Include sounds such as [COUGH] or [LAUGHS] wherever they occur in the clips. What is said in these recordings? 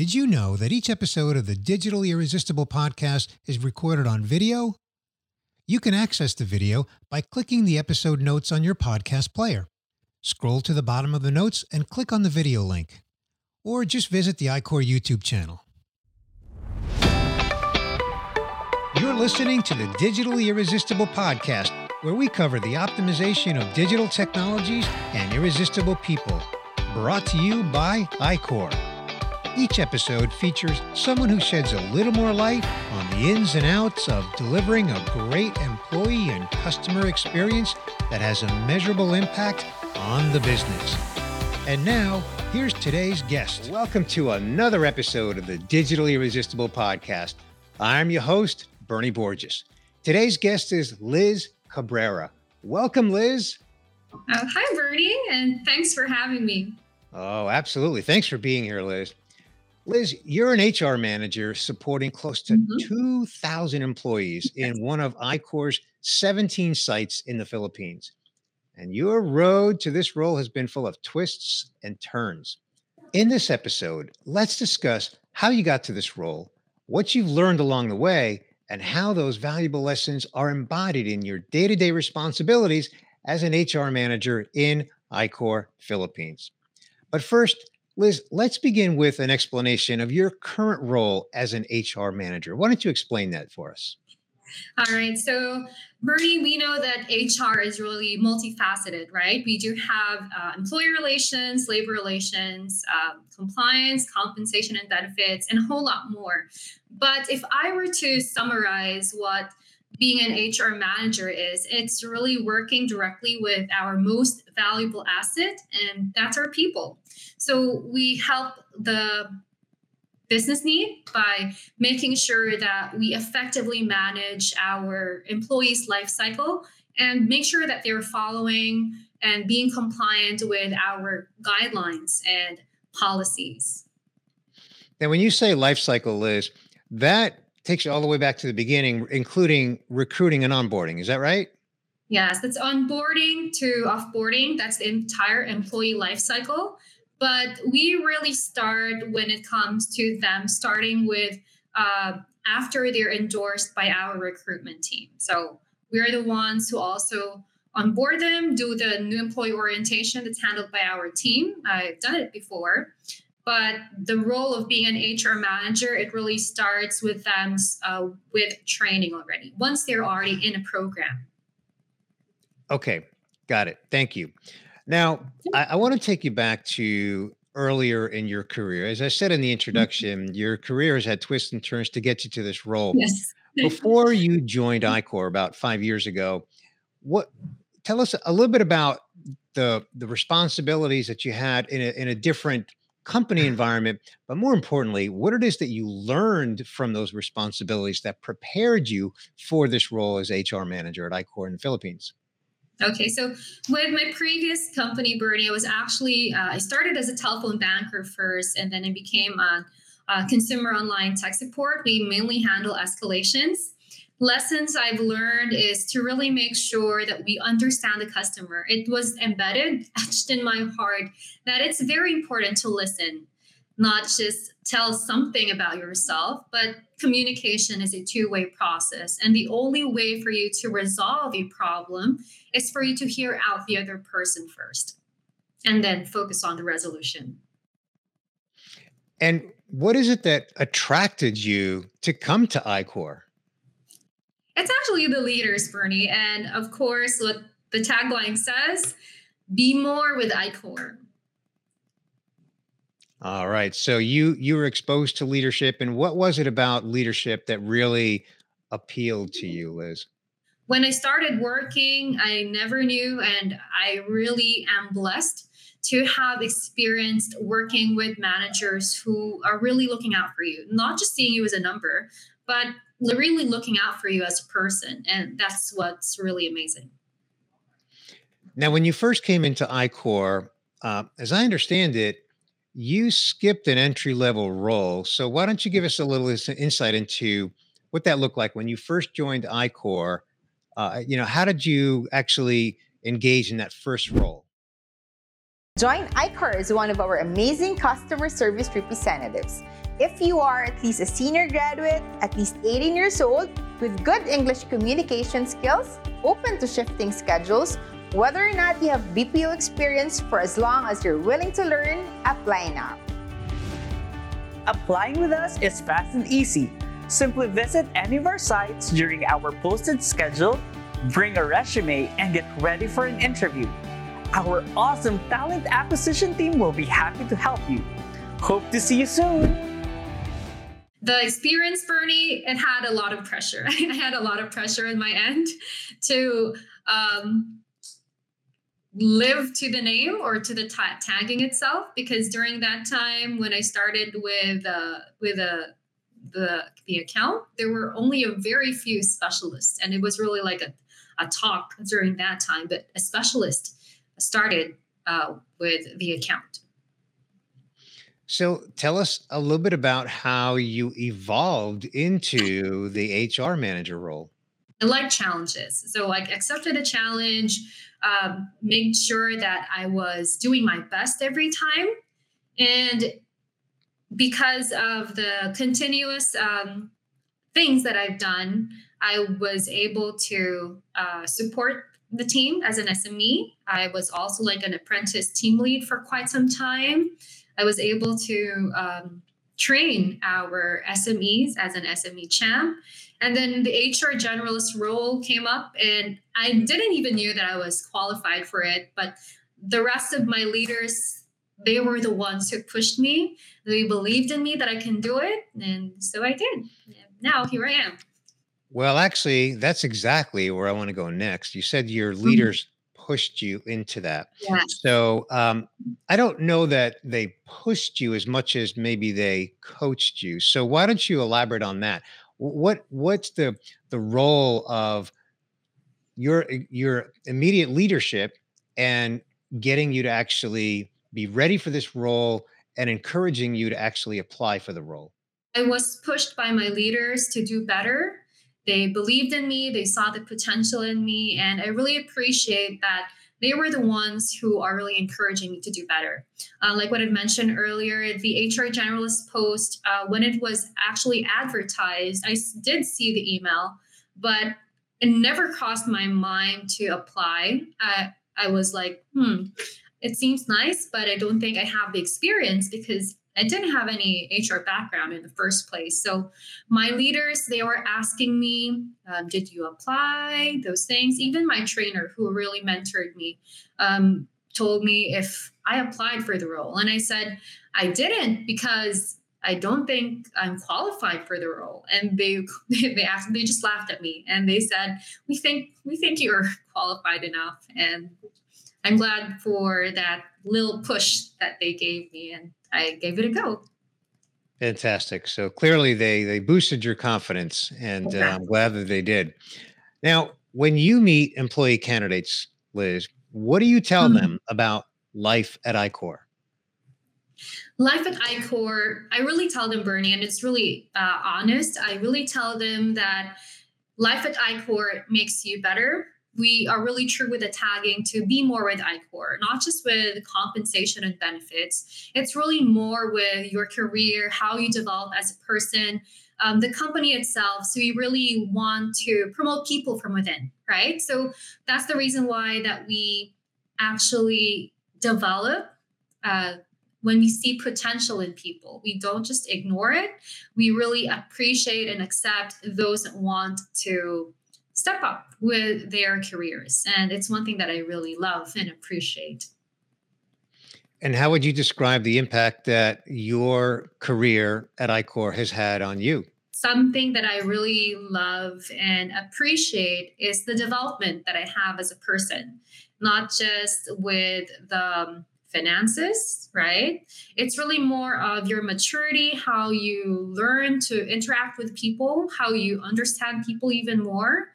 Did you know that each episode of the Digital Irresistible podcast is recorded on video? You can access the video by clicking the episode notes on your podcast player. Scroll to the bottom of the notes and click on the video link. Or just visit the iQor YouTube channel. You're listening to the Digital Irresistible podcast, where we cover the optimization of digital technologies and irresistible people. Brought to you by iQor. Each episode features someone who sheds a little more light on the ins and outs of delivering a great employee and customer experience that has a measurable impact on the business. And now, here's today's guest. Welcome to another episode of the Digitally Irresistible podcast. I'm your host, Bernie Borges. Today's guest is Liz Cabrera. Welcome, Liz. Uh, hi, Bernie, and thanks for having me. Oh, absolutely. Thanks for being here, Liz. Liz, you're an HR manager supporting close to mm-hmm. 2,000 employees [LAUGHS] in one of iQor's 17 sites in the Philippines. And your road to this role has been full of twists and turns. In this episode, let's discuss how you got to this role, what you've learned along the way, and how those valuable lessons are embodied in your day to day responsibilities as an HR manager in iQor Philippines. But first, Liz, let's begin with an explanation of your current role as an HR manager. Why don't you explain that for us? All right. So, Bernie, we know that HR is really multifaceted, right? We do have uh, employee relations, labor relations, uh, compliance, compensation and benefits, and a whole lot more. But if I were to summarize what being an HR manager is. It's really working directly with our most valuable asset, and that's our people. So we help the business need by making sure that we effectively manage our employees' life cycle and make sure that they're following and being compliant with our guidelines and policies. Now, when you say life cycle, Liz, that takes you all the way back to the beginning, including recruiting and onboarding. Is that right? Yes, that's onboarding to offboarding. That's the entire employee life cycle. But we really start when it comes to them starting with uh, after they're endorsed by our recruitment team. So we're the ones who also onboard them, do the new employee orientation that's handled by our team. I've done it before but the role of being an HR manager, it really starts with them uh, with training already, once they're already in a program. Okay, got it. Thank you. Now, I, I want to take you back to earlier in your career. As I said in the mm-hmm. introduction, mm-hmm. your career has had twists and turns to get you to this role. Yes. [LAUGHS] Before you joined iQor about five years ago, what tell us a little bit about the the responsibilities that you had in a in a different company environment, but more importantly, what it is that you learned from those responsibilities that prepared you for this role as HR manager at iQor in the Philippines. Okay, so with my previous company, Bernie, I was actually uh, I started as a telephone banker first, and then I became a, a consumer online tech support. We mainly handle escalations lessons I've learned is to really make sure that we understand the customer. It was embedded, [LAUGHS] etched in my heart, that it's very important to listen, not just tell something about yourself, but communication is a two way process. And the only way for you to resolve a problem is for you to hear out the other person first and then focus on the resolution. And what is it that attracted you to come to iQor? It's actually the leaders, Bernie. And of course, what the tagline says be more with iQor. All right. So you you were exposed to leadership and what was it about leadership that really appealed to you, Liz? When I started working, I never knew and I really am blessed to have experienced working with managers who are really looking out for you, not just seeing you as a number, but really looking out for you as a person. And that's what's really amazing. Now, when you first came into iQor, uh, as I understand it, you skipped an entry level role. So, why don't you give us a little insight into what that looked like when you first joined iQor? Uh, you know, how did you actually engage in that first role? Join iQor as one of our amazing customer service representatives. If you are at least a senior graduate, at least 18 years old, with good English communication skills, open to shifting schedules, whether or not you have BPO experience for as long as you're willing to learn, apply now. Applying with us is fast and easy. Simply visit any of our sites during our posted schedule, bring a resume, and get ready for an interview. Our awesome talent acquisition team will be happy to help you. Hope to see you soon. The experience, Bernie, it had a lot of pressure. [LAUGHS] I had a lot of pressure in my end to um, live to the name or to the ta- tagging itself because during that time when I started with uh, with a the the account, there were only a very few specialists, and it was really like a, a talk during that time. But a specialist started uh, with the account. So tell us a little bit about how you evolved into the HR manager role. I like challenges. So I accepted a challenge, um, made sure that I was doing my best every time. And because of the continuous um, things that I've done, I was able to uh, support the team as an SME. I was also like an apprentice team lead for quite some time. I was able to um, train our SMEs as an SME champ. And then the HR generalist role came up, and I didn't even knew that I was qualified for it. But the rest of my leaders, they were the ones who pushed me. They believed in me that I can do it, and so I did. And now here I am. Well, actually, that's exactly where I want to go next. You said your Mhm. leaders pushed you into that. Yeah. So um, I don't know that they pushed you as much as maybe they coached you. So why don't you elaborate on that? What what's the the role of your your immediate leadership and getting you to actually be ready for this role and encouraging you to actually apply for the role? I was pushed by my leaders to do better. They believed in me, they saw the potential in me, and I really appreciate that they were the ones who are really encouraging me to do better. Uh, like what I mentioned earlier, the HR generalist post, uh, when it was actually advertised, I did see the email, but it never crossed my mind to apply. I, I was like, hmm, it seems nice, but I don't think I have the experience because I didn't have any HR background in the first place. So my leaders, they were asking me, um, did you apply? Those things. Even my trainer, who really mentored me, um, told me if I applied for the role. And I said, I didn't because I don't think I'm qualified for the role. And they [LAUGHS] they asked, they just laughed at me and they said, we think we think you're [LAUGHS] qualified enough. And I'm glad for that little push that they gave me, and I gave it a go. Fantastic. So clearly they they boosted your confidence, and uh, I'm glad that they did. Now, when you meet employee candidates, Liz, what do you tell Mhm. them about life at iQor? Life at iQor, I really tell them, Bernie, and it's really uh, honest. I really tell them that life at iQor makes you better. We are really true with the tagging to be more with iQor, not just with compensation and benefits. It's really more with your career, how you develop as a person, um, the company itself. So you really want to promote people from within, right? So that's the reason why that we actually develop. Uh, when we see potential in people, we don't just ignore it. We really appreciate and accept those that want to step up with their careers. And it's one thing that I really love and appreciate. And how would you describe the impact that your career at iQor has had on you? Something that I really love and appreciate is the development that I have as a person, not just with the um, finances, right? It's really more of your maturity, how you learn to interact with people, how you understand people even more.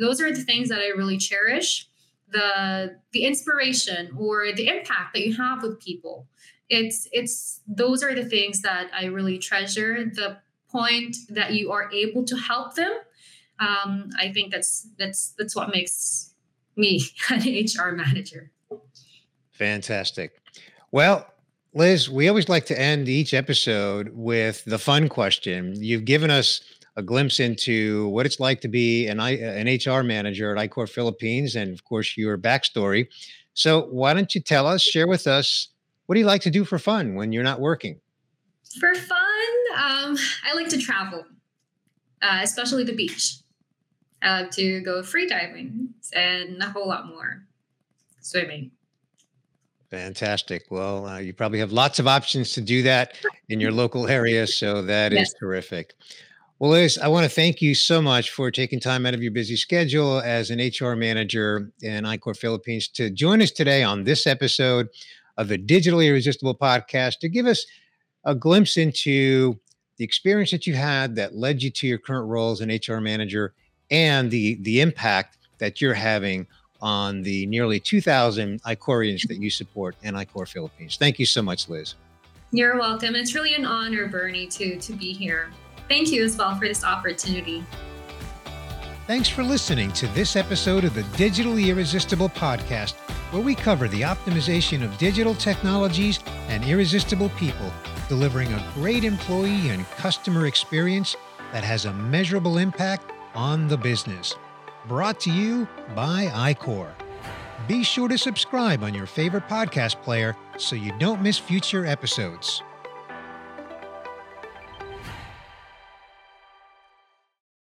Those are the things that I really cherish. The the inspiration or the impact that you have with people. It's it's those are the things that I really treasure. The point that you are able to help them. Um, I think that's that's that's what makes me [LAUGHS] an HR manager. Fantastic. Well, Liz, we always like to end each episode with the fun question. You've given us a glimpse into what it's like to be an, I, an HR manager at iQor Philippines and, of course, your backstory. So, why don't you tell us, share with us, what do you like to do for fun when you're not working? For fun, um, I like to travel, uh, especially the beach. I like to go free diving and a whole lot more swimming. Fantastic. Well, uh, you probably have lots of options to do that in your [LAUGHS] local area. So that yes. is terrific. Well, Liz, I want to thank you so much for taking time out of your busy schedule as an HR manager in iQor Philippines to join us today on this episode of the Digitally Irresistible podcast to give us a glimpse into the experience that you had that led you to your current role as an HR manager and the the impact that you're having on the nearly 2,000 iQorians that you support in iQor Philippines. Thank you so much, Liz. You're welcome. It's really an honor, Bernie, to, to be here. Thank you as well for this opportunity. Thanks for listening to this episode of the Digitally Irresistible podcast, where we cover the optimization of digital technologies and irresistible people, delivering a great employee and customer experience that has a measurable impact on the business brought to you by iQor. Be sure to subscribe on your favorite podcast player so you don't miss future episodes.